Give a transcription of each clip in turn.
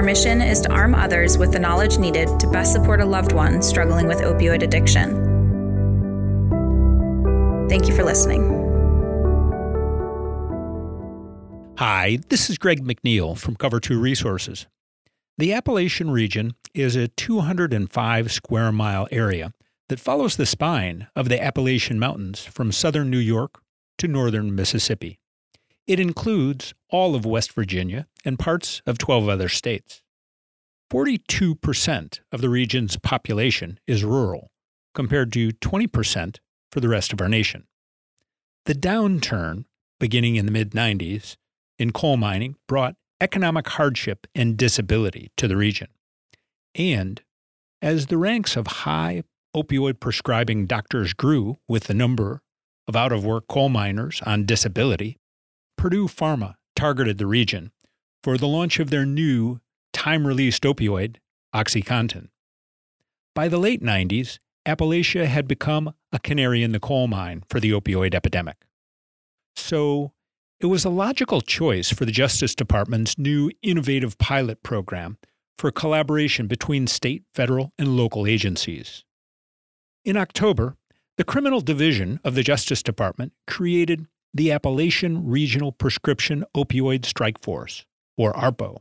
Our mission is to arm others with the knowledge needed to best support a loved one struggling with opioid addiction. Thank you for listening. Hi, this is Greg McNeil from Cover 2 Resources. The Appalachian region is a 205 square mile area that follows the spine of the Appalachian Mountains from southern New York to northern Mississippi. It includes all of West Virginia and parts of 12 other states. 42% of the region's population is rural, compared to 20% for the rest of our nation. The downturn, beginning in the mid 90s, in coal mining brought economic hardship and disability to the region. And as the ranks of high opioid prescribing doctors grew with the number of out of work coal miners on disability, Purdue Pharma targeted the region for the launch of their new time released opioid, OxyContin. By the late 90s, Appalachia had become a canary in the coal mine for the opioid epidemic. So, it was a logical choice for the Justice Department's new innovative pilot program for collaboration between state, federal, and local agencies. In October, the Criminal Division of the Justice Department created the Appalachian Regional Prescription Opioid Strike Force, or ARPO,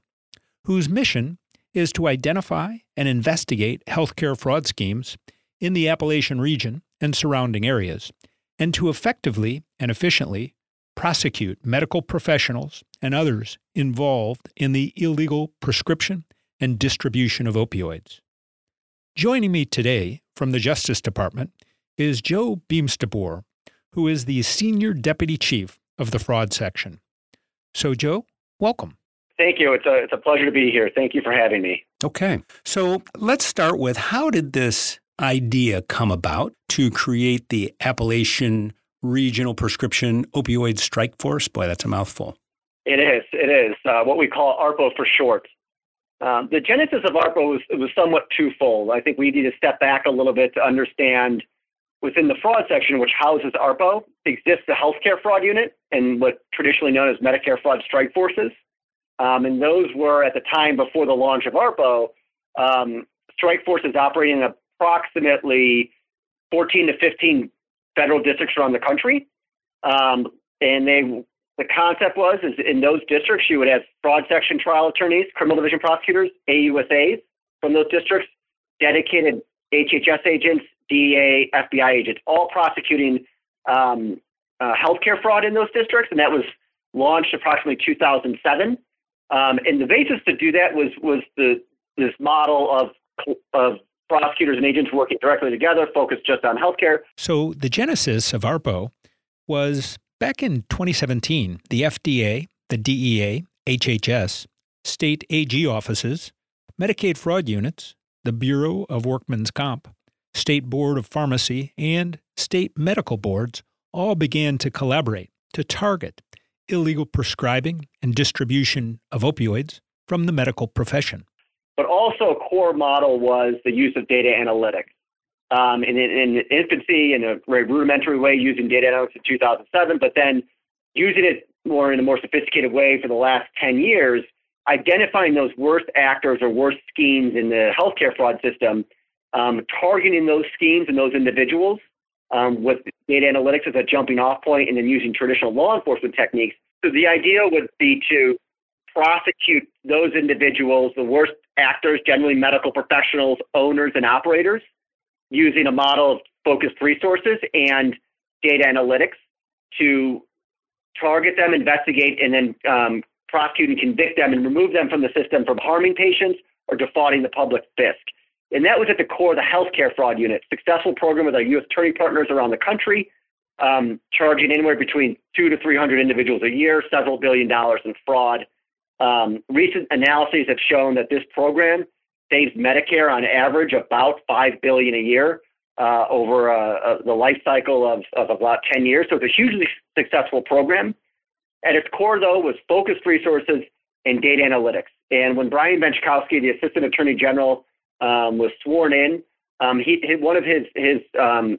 whose mission is to identify and investigate healthcare fraud schemes in the Appalachian region and surrounding areas, and to effectively and efficiently prosecute medical professionals and others involved in the illegal prescription and distribution of opioids. Joining me today from the Justice Department is Joe Beemsterboer, who is the Senior Deputy Chief of the Fraud Section. So, Joe, welcome. Thank you. It's a, it's a pleasure to be here. Thank you for having me. Okay. So, let's start with how did this idea come about to create the Appalachian Regional Prescription Opioid Strike Force? Boy, that's a mouthful. It is. It is. Uh, what we call ARPO for short. Um, the genesis of ARPO was, was somewhat twofold. I think we need to step back a little bit to understand Within the fraud section, which houses ARPO, exists the healthcare fraud unit and what traditionally known as Medicare fraud strike forces. Um, and those were at the time before the launch of ARPO, um, strike forces operating in approximately 14 to 15 federal districts around the country. Um, and they, the concept was is in those districts you would have fraud section trial attorneys, criminal division prosecutors, AUSAs from those districts, dedicated HHS agents, DEA, FBI agents, all prosecuting um, uh, healthcare fraud in those districts, and that was launched approximately 2007. Um, and the basis to do that was was the this model of of prosecutors and agents working directly together, focused just on healthcare. So the genesis of ARPO was back in 2017. The FDA, the DEA, HHS, state AG offices, Medicaid fraud units, the Bureau of Workmen's Comp, State Board of Pharmacy, and state medical boards all began to collaborate to target illegal prescribing and distribution of opioids from the medical profession. But also, a core model was the use of data analytics. Um, in, in, infancy, in a very rudimentary way, using data analytics in 2007, but then using it more in a more sophisticated way for the last 10 years, identifying those worst actors or worst schemes in the healthcare fraud system um, targeting those schemes and those individuals um, with data analytics as a jumping off point and then using traditional law enforcement techniques. So the idea would be to prosecute those individuals, the worst actors, generally medical professionals, owners, and operators, using a model of focused resources and data analytics to target them, investigate, and then um, prosecute and convict them and remove them from the system from harming patients or defrauding the public fisc. And that was at the core of the healthcare fraud unit. Successful program with our U.S. attorney partners around the country, um, charging anywhere between two to 300 individuals a year, several billion dollars in fraud. Um, recent analyses have shown that this program saves Medicare on average about 5 billion a year, uh, over a, a, the life cycle of, of about 10 years. So it's a hugely successful program. At its core, though, was focused resources and data analytics. And when Brian Benczkowski, the Assistant Attorney General, um, was sworn in, um, he, one of his, his um,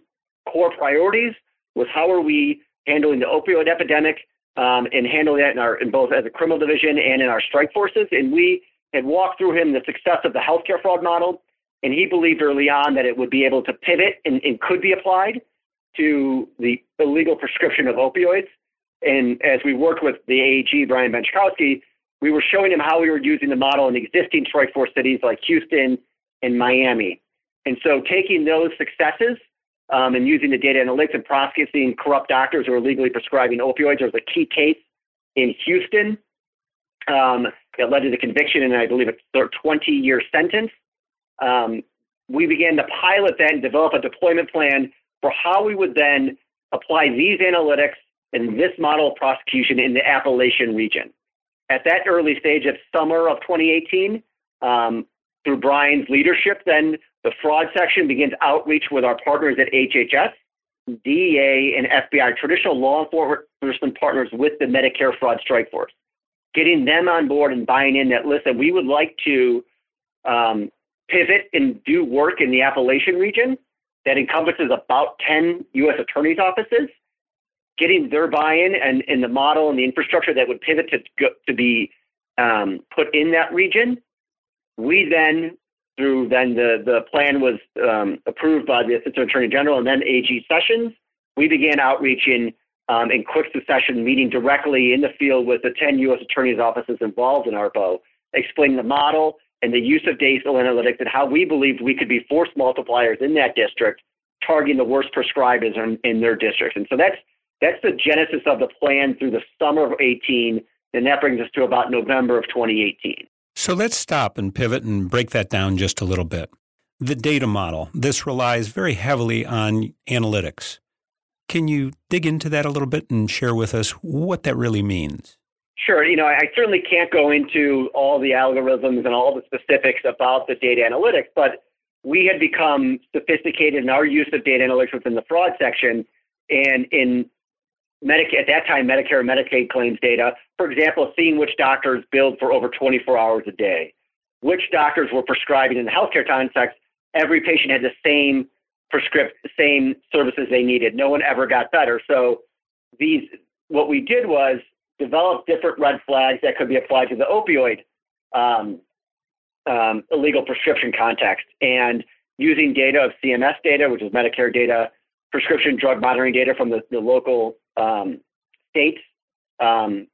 core priorities was how are we handling the opioid epidemic um, and handling that in, our, in both as a criminal division and in our strike forces. And we had walked through him the success of the healthcare fraud model, and he believed early on that it would be able to pivot and, and could be applied to the illegal prescription of opioids. And as we worked with the AG, Brian Benczkowski, we were showing him how we were using the model in existing strike force cities like Houston and Miami. And so taking those successes um, and using the data analytics and prosecuting corrupt doctors who are legally prescribing opioids. There was a key case in Houston um, that led to the conviction and I believe a 20 year sentence. Um, we began to pilot and develop a deployment plan for how we would then apply these analytics and this model of prosecution in the Appalachian region. At that early stage of summer of 2018, um, through Brian's leadership, then the fraud section begins outreach with our partners at HHS, DEA, and FBI, traditional law enforcement partners with the Medicare fraud strike force. Getting them on board and buying in that, listen, we would like to um, pivot and do work in the Appalachian region that encompasses about 10 U.S. attorney's offices, getting their buy-in and, and the model and the infrastructure that would pivot to, to be um, put in that region. We then through then the, the plan was um, approved by the Assistant Attorney General and then AG Sessions. We began outreaching um, in quick succession, meeting directly in the field with the 10 U.S. Attorney's offices involved in ARPO, explaining the model and the use of data analytics and how we believed we could be force multipliers in that district, targeting the worst prescribers in, in their districts. And so that's that's the genesis of the plan through the summer of 18, and that brings us to about November of 2018. So let's stop and pivot and break that down just a little bit. The data model, this relies very heavily on analytics. Can you dig into that a little bit and share with us what that really means? Sure. You know, I certainly can't go into all the algorithms and all the specifics about the data analytics, but we had become sophisticated in our use of data analytics within the fraud section. And in Medicare, at that time, Medicare and Medicaid claims data. For example, seeing which doctors billed for over 24 hours a day, which doctors were prescribing in the healthcare context. Every patient had the same prescript, same services they needed. No one ever got better. So these, what we did was develop different red flags that could be applied to the opioid um, um, illegal prescription context, and using data of CMS data, which is Medicare data, prescription drug monitoring data from the, the local um, states, um,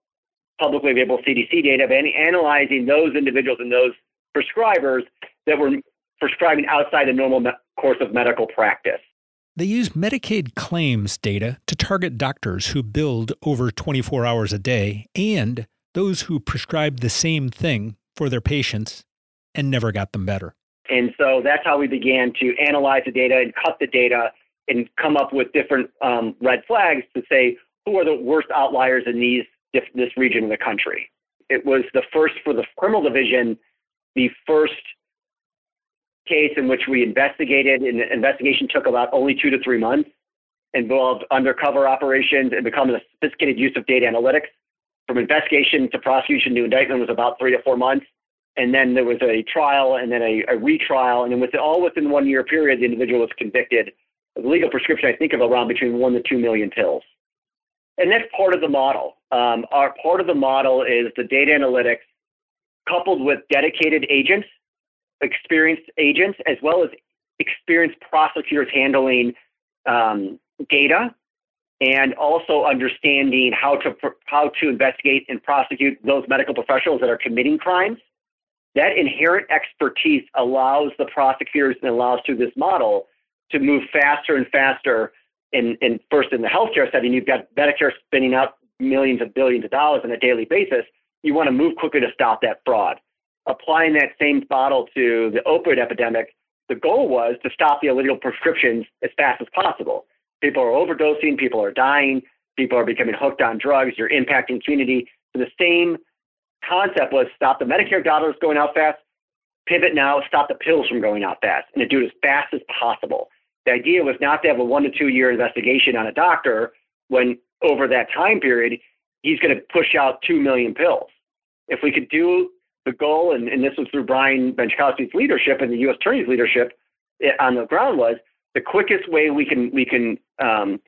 publicly available CDC data, and analyzing those individuals and those prescribers that were prescribing outside the normal me- course of medical practice. They use Medicaid claims data to target doctors who billed over 24 hours a day and those who prescribed the same thing for their patients and never got them better. And so that's how we began to analyze the data and cut the data and come up with different um, red flags to say who are the worst outliers in these this region of the country. It was the first for the criminal division, the first case in which we investigated, and the investigation took about only two to three months, involved undercover operations and becoming a sophisticated use of data analytics. From investigation to prosecution to indictment was about three to four months. And then there was a trial and then a, a retrial. And then with all within one year period, the individual was convicted legal prescription, I think of around between one to two million pills. And that's part of the model. Um, our part of the model is the data analytics coupled with dedicated agents, experienced agents, as well as experienced prosecutors handling um, data and also understanding how to how to investigate and prosecute those medical professionals that are committing crimes. That inherent expertise allows the prosecutors and allows through this model to move faster and faster. In, in first in the healthcare setting, you've got Medicare spending out millions of billions of dollars on a daily basis. You want to move quickly to stop that fraud. Applying that same bottle to the opioid epidemic, the goal was to stop the illegal prescriptions as fast as possible. People are overdosing, people are dying, people are becoming hooked on drugs, you're impacting community. So the same concept was stop the Medicare dollars going out fast, pivot now, stop the pills from going out fast, and to do it as fast as possible. The idea was not to have a one to two year investigation on a doctor when over that time period, he's going to push out 2 million pills. If we could do the goal, and, and this was through Brian Benczkowski's leadership and the U.S. Attorney's leadership eh, on the ground, was the quickest way we can we can um,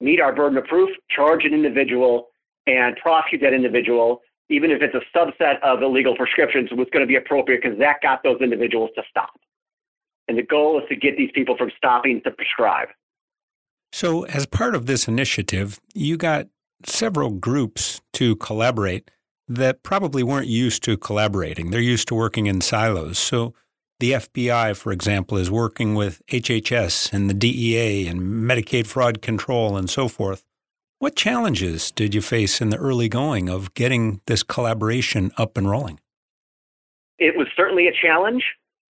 meet our burden of proof, charge an individual, and prosecute that individual, even if it's a subset of illegal prescriptions, was going to be appropriate because that got those individuals to stop. And the goal is to get these people from stopping to prescribe. So, as part of this initiative, you got several groups to collaborate that probably weren't used to collaborating. They're used to working in silos. So, the FBI, for example, is working with HHS and the DEA and Medicaid fraud control and so forth. What challenges did you face in the early going of getting this collaboration up and rolling? It was certainly a challenge.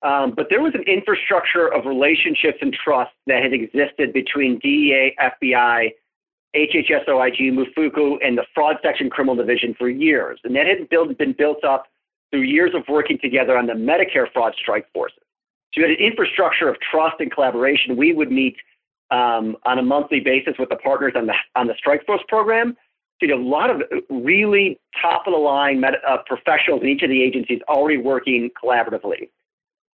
Um, but there was an infrastructure of relationships and trust that had existed between DEA, FBI, HHS, OIG, MFCU, and the fraud section criminal division for years. And that had built, been built up through years of working together on the Medicare fraud strike forces. So you had an infrastructure of trust and collaboration. We would meet um, on a monthly basis with the partners on the on the strike force program. So you had a lot of really top of the line med- uh, professionals in each of the agencies already working collaboratively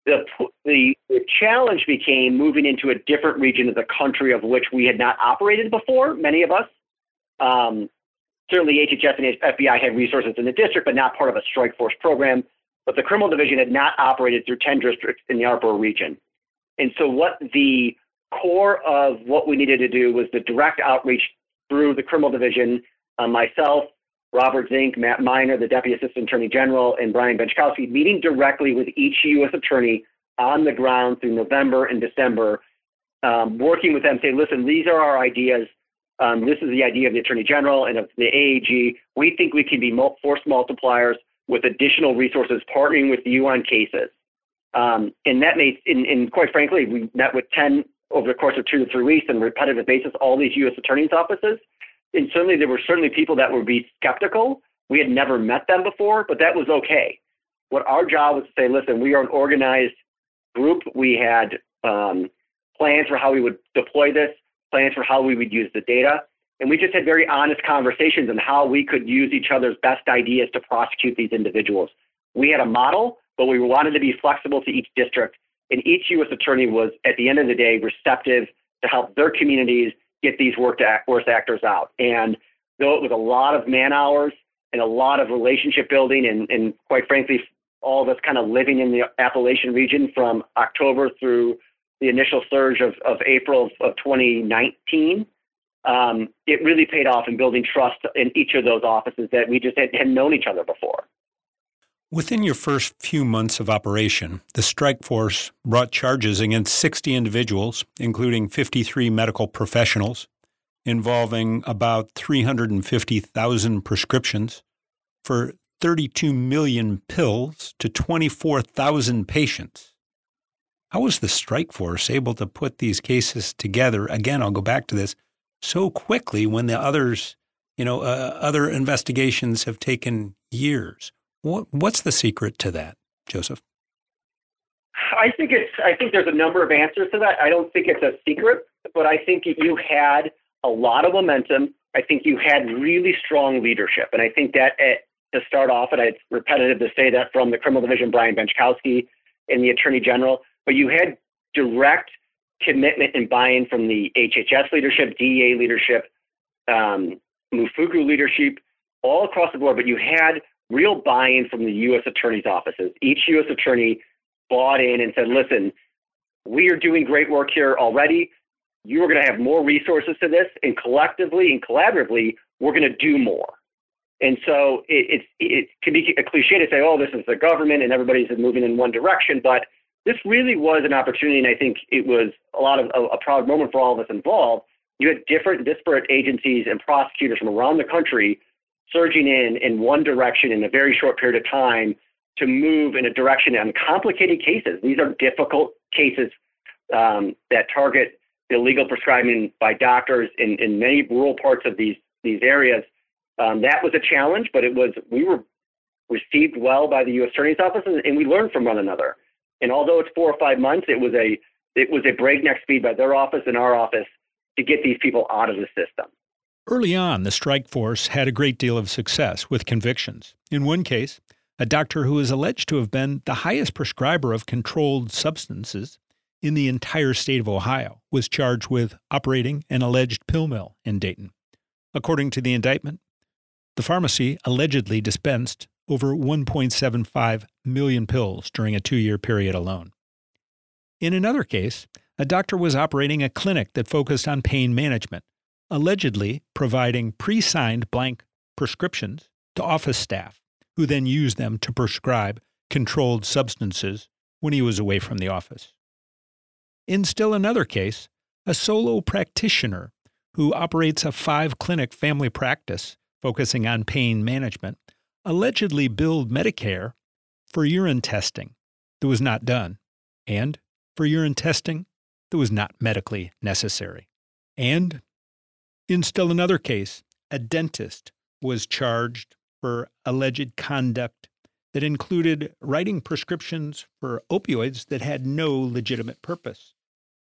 the, the, the challenge became moving into a different region of the country of which we had not operated before, many of us. Um, certainly, HHS and FBI had resources in the district, but not part of a strike force program. But the criminal division had not operated through 10 districts in the ARPO region. And so, what the core of what we needed to do was the direct outreach through the criminal division. Uh, myself, Robert Zink, Matt Miner, the Deputy Assistant Attorney General, and Brian Benczkowski, meeting directly with each U.S. attorney on the ground through November and December, um, working with them, say, listen, these are our ideas. Um, this is the idea of the Attorney General and of the AAG. We think we can be force multipliers with additional resources, partnering with you on cases. Um, and that made, and, and quite frankly, we met with 10 over the course of two to three weeks on a repetitive basis, all these U.S. attorneys' offices and certainly there were certainly people that would be skeptical. We had never met them before, but that was okay. What our job was to say, listen, we are an organized group. We had um, plans for how we would deploy this, plans for how we would use the data. And we just had very honest conversations on how we could use each other's best ideas to prosecute these individuals. We had a model, but we wanted to be flexible to each district. And each U.S. attorney was, at the end of the day, receptive to help their communities get these worst actors out. And though it was a lot of man hours and a lot of relationship building, and, and quite frankly, all of us kind of living in the Appalachian region from October through the initial surge of, of April of 2019, um, it really paid off in building trust in each of those offices that we just had, hadn't known each other before. Within your first few months of operation, the strike force brought charges against 60 individuals, including 53 medical professionals, involving about 350,000 prescriptions for 32 million pills to 24,000 patients. How was the strike force able to put these cases together? Again, I'll go back to this so quickly when the others, you know, uh, other investigations have taken years. What, what's the secret to that, Joseph? I think it's. I think there's a number of answers to that. I don't think it's a secret, but I think you had a lot of momentum. I think you had really strong leadership, and I think that at, to start off, and it's repetitive to say that from the criminal division, Brian Benczkowski and the Attorney General, but you had direct commitment and buy-in from the HHS leadership, DEA leadership, um, MFCU leadership, all across the board. But you had real buy-in from the U.S. attorney's offices. Each U.S. attorney bought in and said, listen, we are doing great work here already. You are going to have more resources to this, and collectively and collaboratively, we're going to do more. And so it, it, it can be a cliche to say, oh, this is the government and everybody's moving in one direction, but this really was an opportunity, and I think it was a lot of a, a proud moment for all of us involved. You had different disparate agencies and prosecutors from around the country surging in in one direction in a very short period of time to move in a direction on complicated cases. These are difficult cases um, that target illegal prescribing by doctors in, in many rural parts of these these areas. Um, that was a challenge, but it was we were received well by the U.S. Attorney's Office, and, and we learned from one another. And although it's four or five months, it was a it was a breakneck speed by their office and our office to get these people out of the system. Early on, the strike force had a great deal of success with convictions. In one case, a doctor who is alleged to have been the highest prescriber of controlled substances in the entire state of Ohio was charged with operating an alleged pill mill in Dayton. According to the indictment, the pharmacy allegedly dispensed over 1.75 million pills during a two year period alone. In another case, a doctor was operating a clinic that focused on pain management, allegedly providing pre signed blank prescriptions to office staff, who then used them to prescribe controlled substances when he was away from the office. In still another case, a solo practitioner who operates a five clinic family practice focusing on pain management allegedly billed Medicare for urine testing that was not done, and for urine testing that was not medically necessary. And in still another case, a dentist was charged for alleged conduct that included writing prescriptions for opioids that had no legitimate purpose.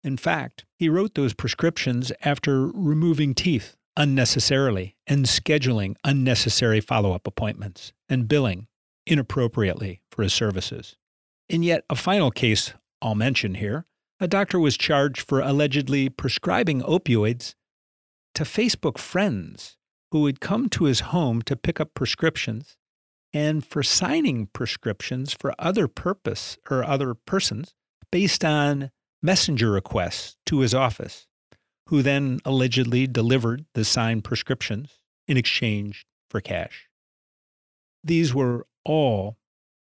In fact, he wrote those prescriptions after removing teeth unnecessarily and scheduling unnecessary follow up appointments and billing inappropriately for his services. In yet a final case I'll mention here, a doctor was charged for allegedly prescribing opioids to Facebook friends who would come to his home to pick up prescriptions and for signing prescriptions for other purpose or other persons based on messenger requests to his office, who then allegedly delivered the signed prescriptions in exchange for cash. These were all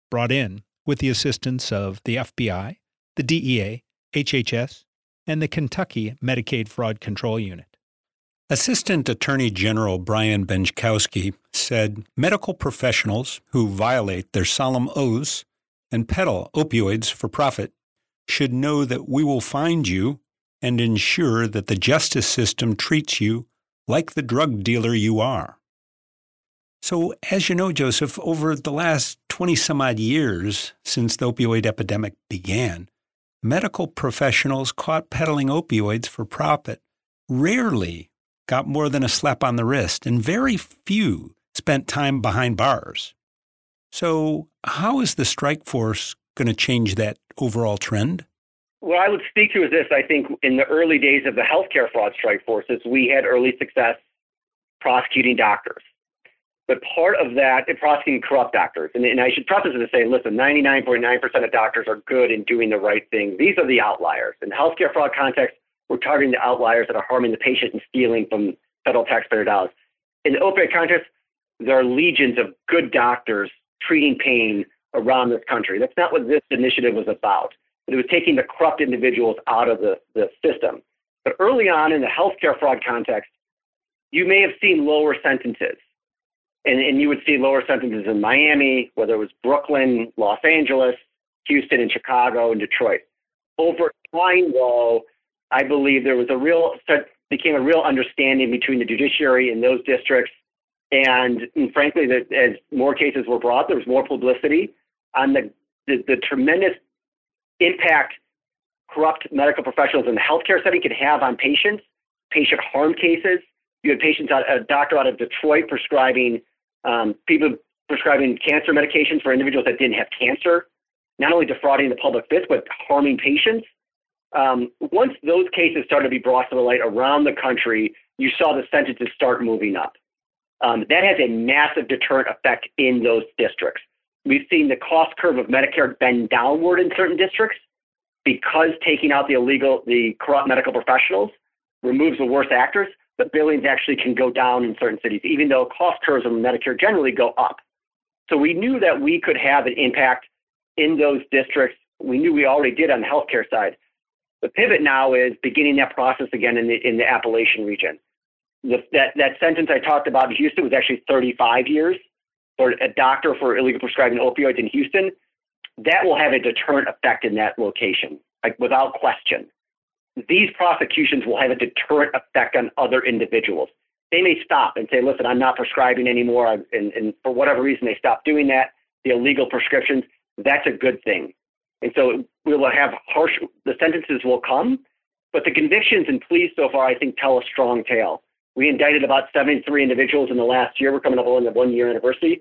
brought in with the assistance of the FBI, the DEA, HHS, and the Kentucky Medicaid Fraud Control Unit. Assistant Attorney General Brian Benczkowski said medical professionals who violate their solemn oaths and peddle opioids for profit should know that we will find you and ensure that the justice system treats you like the drug dealer you are. So, as you know, Joseph, over the last 20 some odd years since the opioid epidemic began, medical professionals caught peddling opioids for profit rarely got more than a slap on the wrist, and very few spent time behind bars. So, how is the strike force going to change that overall trend? What I would speak to is this I think in the early days of the healthcare fraud strike forces, we had early success prosecuting doctors. But part of that, prosecuting corrupt doctors, and, and I should preface it to say, listen, 99.9% of doctors are good in doing the right thing. These are the outliers. In the healthcare fraud context, we're targeting the outliers that are harming the patient and stealing from federal taxpayer dollars. In the opioid context, there are legions of good doctors treating pain around this country. That's not what this initiative was about. But it was taking the corrupt individuals out of the, the system. But early on in the healthcare fraud context, you may have seen lower sentences. And, and you would see lower sentences in Miami, whether it was Brooklyn, Los Angeles, Houston, and Chicago, and Detroit. Over time, though, I believe there was a real became a real understanding between the judiciary in those districts, and, and frankly, that as more cases were brought, there was more publicity on the, the, the tremendous impact corrupt medical professionals in the healthcare setting could have on patients, patient harm cases. You had patients, out, a doctor out of Detroit prescribing um, people prescribing cancer medications for individuals that didn't have cancer, not only defrauding the public fisc, but harming patients. Um, once those cases started to be brought to the light around the country, you saw the sentences start moving up. Um, that has a massive deterrent effect in those districts. We've seen the cost curve of Medicare bend downward in certain districts because taking out the illegal, the corrupt medical professionals removes the worst actors. The billings actually can go down in certain cities, even though cost curves of Medicare generally go up. So we knew that we could have an impact in those districts. We knew we already did on the healthcare side. The pivot now is beginning that process again in the in the Appalachian region. The, that that sentence I talked about in Houston was actually 35 years for a doctor for illegal prescribing opioids in Houston. That will have a deterrent effect in that location, like without question. These prosecutions will have a deterrent effect on other individuals. They may stop and say, "Listen, I'm not prescribing anymore," and, and for whatever reason they stop doing that. The illegal prescriptions. That's a good thing And so we will have harsh, the sentences will come, but the convictions and pleas so far, I think, tell a strong tale. We indicted about 73 individuals in the last year. We're coming up on the one year anniversary.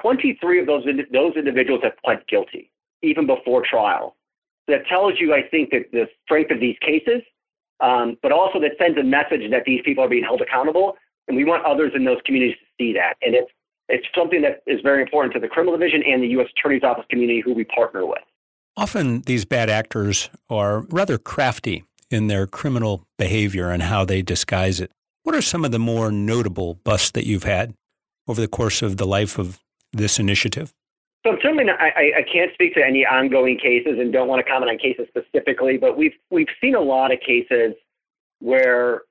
23 of those, those individuals have pled guilty, even before trial. That tells you, I think, that the strength of these cases, um, but also that sends a message that these people are being held accountable. And we want others in those communities to see that. And it's, it's something that is very important to the criminal division and the U.S. Attorney's Office community who we partner with. Often these bad actors are rather crafty in their criminal behavior and how they disguise it. What are some of the more notable busts that you've had over the course of the life of this initiative? So certainly not, I, I can't speak to any ongoing cases and don't want to comment on cases specifically, but we've we've seen a lot of cases where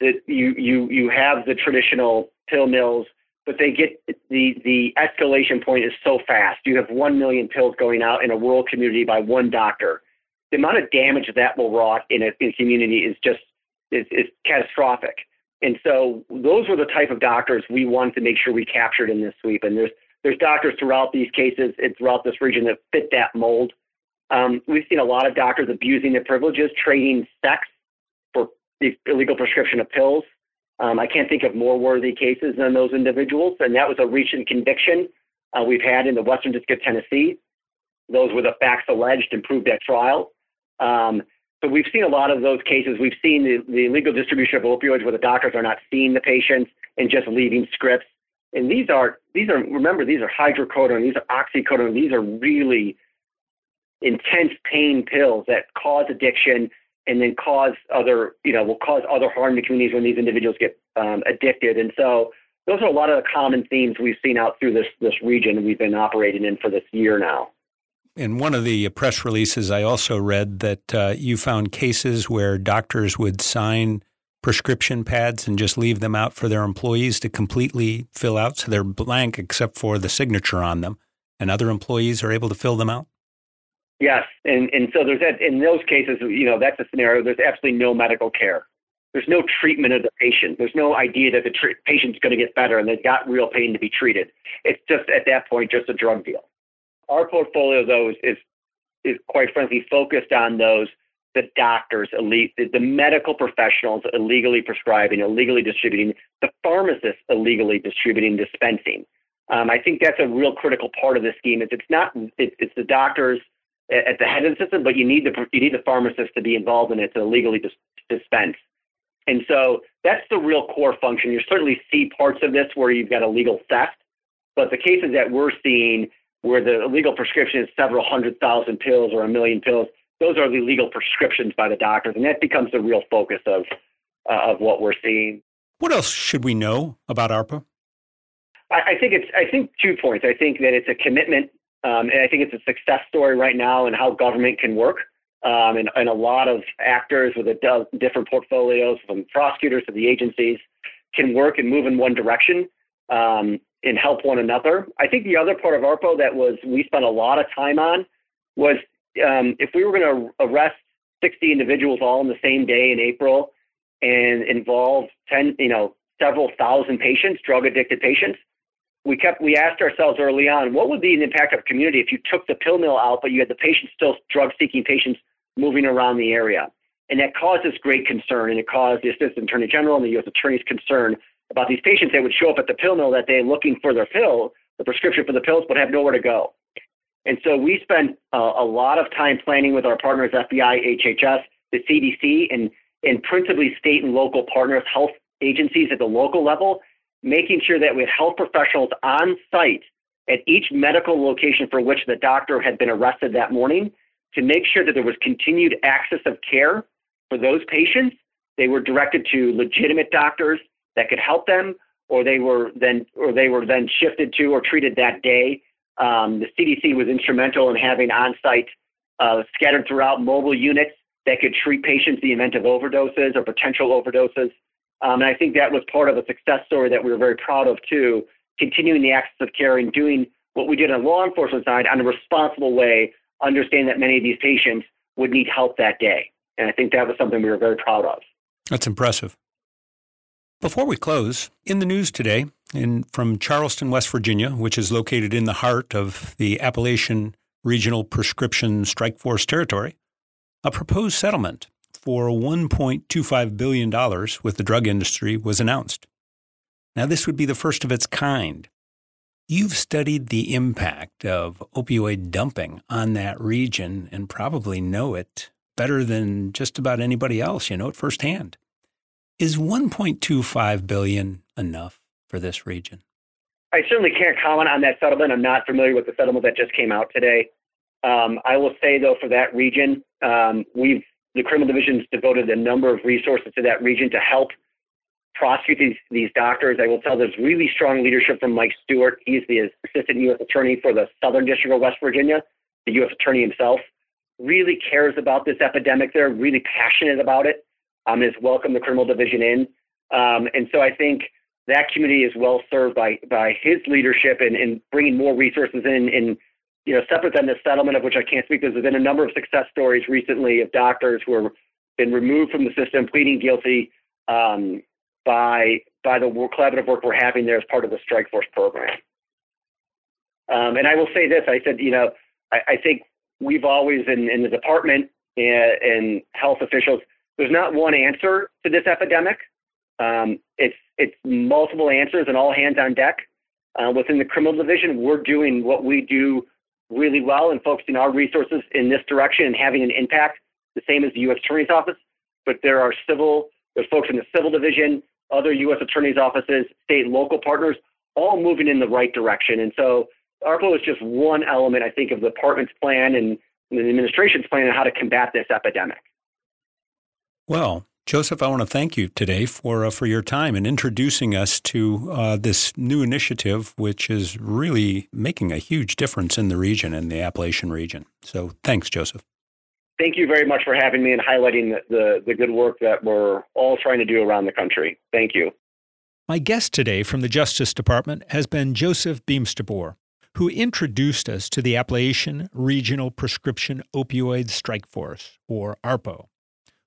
that you you you have the traditional pill mills, but they get the the escalation point is so fast. You have one million pills going out in a rural community by one doctor. The amount of damage that will wrought in a, in community is just is, is catastrophic. And so those were the type of doctors we wanted to make sure we captured in this sweep. And there's there's doctors throughout these cases and throughout this region that fit that mold. Um, we've seen a lot of doctors abusing their privileges, trading sex for the illegal prescription of pills. Um, I can't think of more worthy cases than those individuals, and that was a recent conviction uh, we've had in the Western District of Tennessee. Those were the facts alleged and proved at trial. Um, so we've seen a lot of those cases. We've seen the, the illegal distribution of opioids where the doctors are not seeing the patients and just leaving scripts. And these are these are remember these are hydrocodone, these are oxycodone, these are really intense pain pills that cause addiction and then cause other you know will cause other harm to communities when these individuals get um, addicted. And so those are a lot of the common themes we've seen out through this this region we've been operating in for this year now. In one of the press releases, I also read that uh, you found cases where doctors would sign prescription pads and just leave them out for their employees to completely fill out so they're blank except for the signature on them, and other employees are able to fill them out? Yes, and and so there's that in those cases, you know, that's a scenario. There's absolutely no medical care. There's no treatment of the patient. There's no idea that the tr- patient's going to get better and they've got real pain to be treated. It's just at that point just a drug deal. Our portfolio, though, is, is, is quite frankly focused on those the doctors, elite, the, the medical professionals illegally prescribing, illegally distributing, the pharmacists illegally distributing, dispensing. Um, I think that's a real critical part of the scheme. It's, it's not it, it's the doctors at the head of the system, but you need the you need the pharmacists to be involved in it to legally dis- dispense. And so that's the real core function. You certainly see parts of this where you've got illegal theft, but the cases that we're seeing where the illegal prescription is several hundred thousand pills or a million pills, those are the legal prescriptions by the doctors, and that becomes the real focus of uh, of what we're seeing. What else should we know about ARPO? I, I think it's I think two points. I think that it's a commitment, um, and I think it's a success story right now and how government can work. Um, and, and a lot of actors with a different portfolios, from prosecutors to the agencies, can work and move in one direction. Um, and help one another. I think the other part of ARPO that was we spent a lot of time on was um, if we were going to arrest 60 individuals all in the same day in April and involve 10, you know, several thousand patients, drug addicted patients, we kept we asked ourselves early on, what would be the impact of community if you took the pill mill out, but you had the patients still drug seeking patients moving around the area? And that caused us great concern, and it caused the Assistant Attorney General and the U.S. Attorney's concern about these patients that would show up at the pill mill that day looking for their pill, the prescription for the pills, but have nowhere to go. And so we spent uh, a lot of time planning with our partners, FBI, HHS, the CDC, and, and principally state and local partners, health agencies at the local level, making sure that we had health professionals on site at each medical location for which the doctor had been arrested that morning to make sure that there was continued access of care for those patients. They were directed to legitimate doctors that could help them, or they were then or they were then shifted to or treated that day. Um, the CDC was instrumental in having on-site uh, scattered throughout mobile units that could treat patients in the event of overdoses or potential overdoses. Um, and I think that was part of a success story that we were very proud of too, continuing the access of care and doing what we did on law enforcement side on a responsible way, understanding that many of these patients would need help that day. And I think that was something we were very proud of. That's impressive. Before we close, in the news today, in, from Charleston, West Virginia, which is located in the heart of the Appalachian Regional Prescription Strike Force territory, a proposed settlement for $1.25 billion with the drug industry was announced. Now, this would be the first of its kind. You've studied the impact of opioid dumping on that region and probably know it better than just about anybody else. You know it firsthand. Is 1.25 billion enough for this region? I certainly can't comment on that settlement. I'm not familiar with the settlement that just came out today. Um, I will say though, for that region, um, we've the criminal division's devoted a number of resources to that region to help prosecute these these doctors. I will tell there's really strong leadership from Mike Stuart. He's the assistant U.S. attorney for the Southern District of West Virginia. The U.S. attorney himself really cares about this epidemic. They're really passionate about it. Um, has welcomed the criminal division in, um, and so I think that community is well served by by his leadership and, and bringing more resources in. And you know, separate than the settlement of which I can't speak, there's been a number of success stories recently of doctors who have been removed from the system, pleading guilty um, by by the collaborative work we're having there as part of the Strike Force program. Um, and I will say this: I said, you know, I, I think we've always in, in the department and, and health officials. There's not one answer to this epidemic. Um, it's it's multiple answers and all hands on deck. Uh, within the criminal division, we're doing what we do really well and focusing our resources in this direction and having an impact, the same as the U.S. Attorney's Office. But there are civil, there's folks in the civil division, other U.S. Attorney's offices, state and local partners, all moving in the right direction. And so ARPO is just one element, I think, of the department's plan and the administration's plan on how to combat this epidemic. Well, Joseph, I want to thank you today for uh, for your time and introducing us to uh, this new initiative, which is really making a huge difference in the region in the Appalachian region. So, thanks, Joseph. Thank you very much for having me and highlighting the, the, the good work that we're all trying to do around the country. Thank you. My guest today from the Justice Department has been Joseph Beemsterboer, who introduced us to the Appalachian Regional Prescription Opioid Strike Force, or ARPO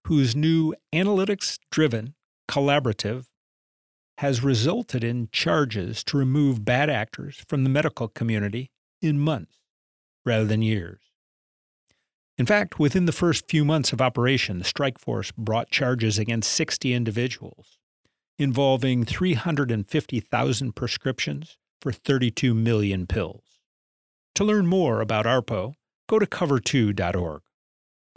whose new analytics driven collaborative has resulted in charges to remove bad actors from the medical community in months rather than years. In fact, within the first few months of operation, the strike force brought charges against 60 individuals involving 350,000 prescriptions for 32 million pills. To learn more about ARPO, go to cover2.org.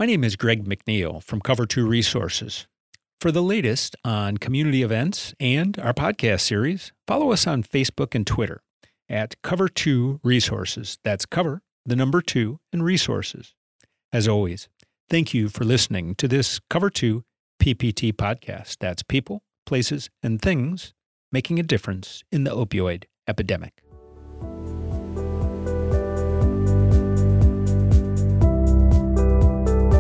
My name is Greg McNeil from Cover 2 Resources. For the latest on community events and our podcast series, follow us on Facebook and Twitter at Cover 2 Resources. That's cover, the number 2, and resources. As always, thank you for listening to this Cover 2 PPT podcast. That's people, places, and things making a difference in the opioid epidemic.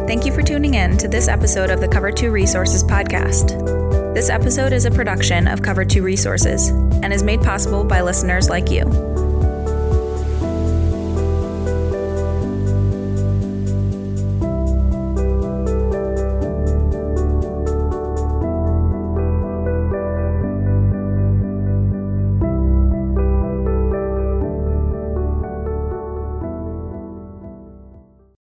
Thank you for tuning in to this episode of the Cover 2 Resources podcast. This episode is a production of Cover 2 Resources and is made possible by listeners like you.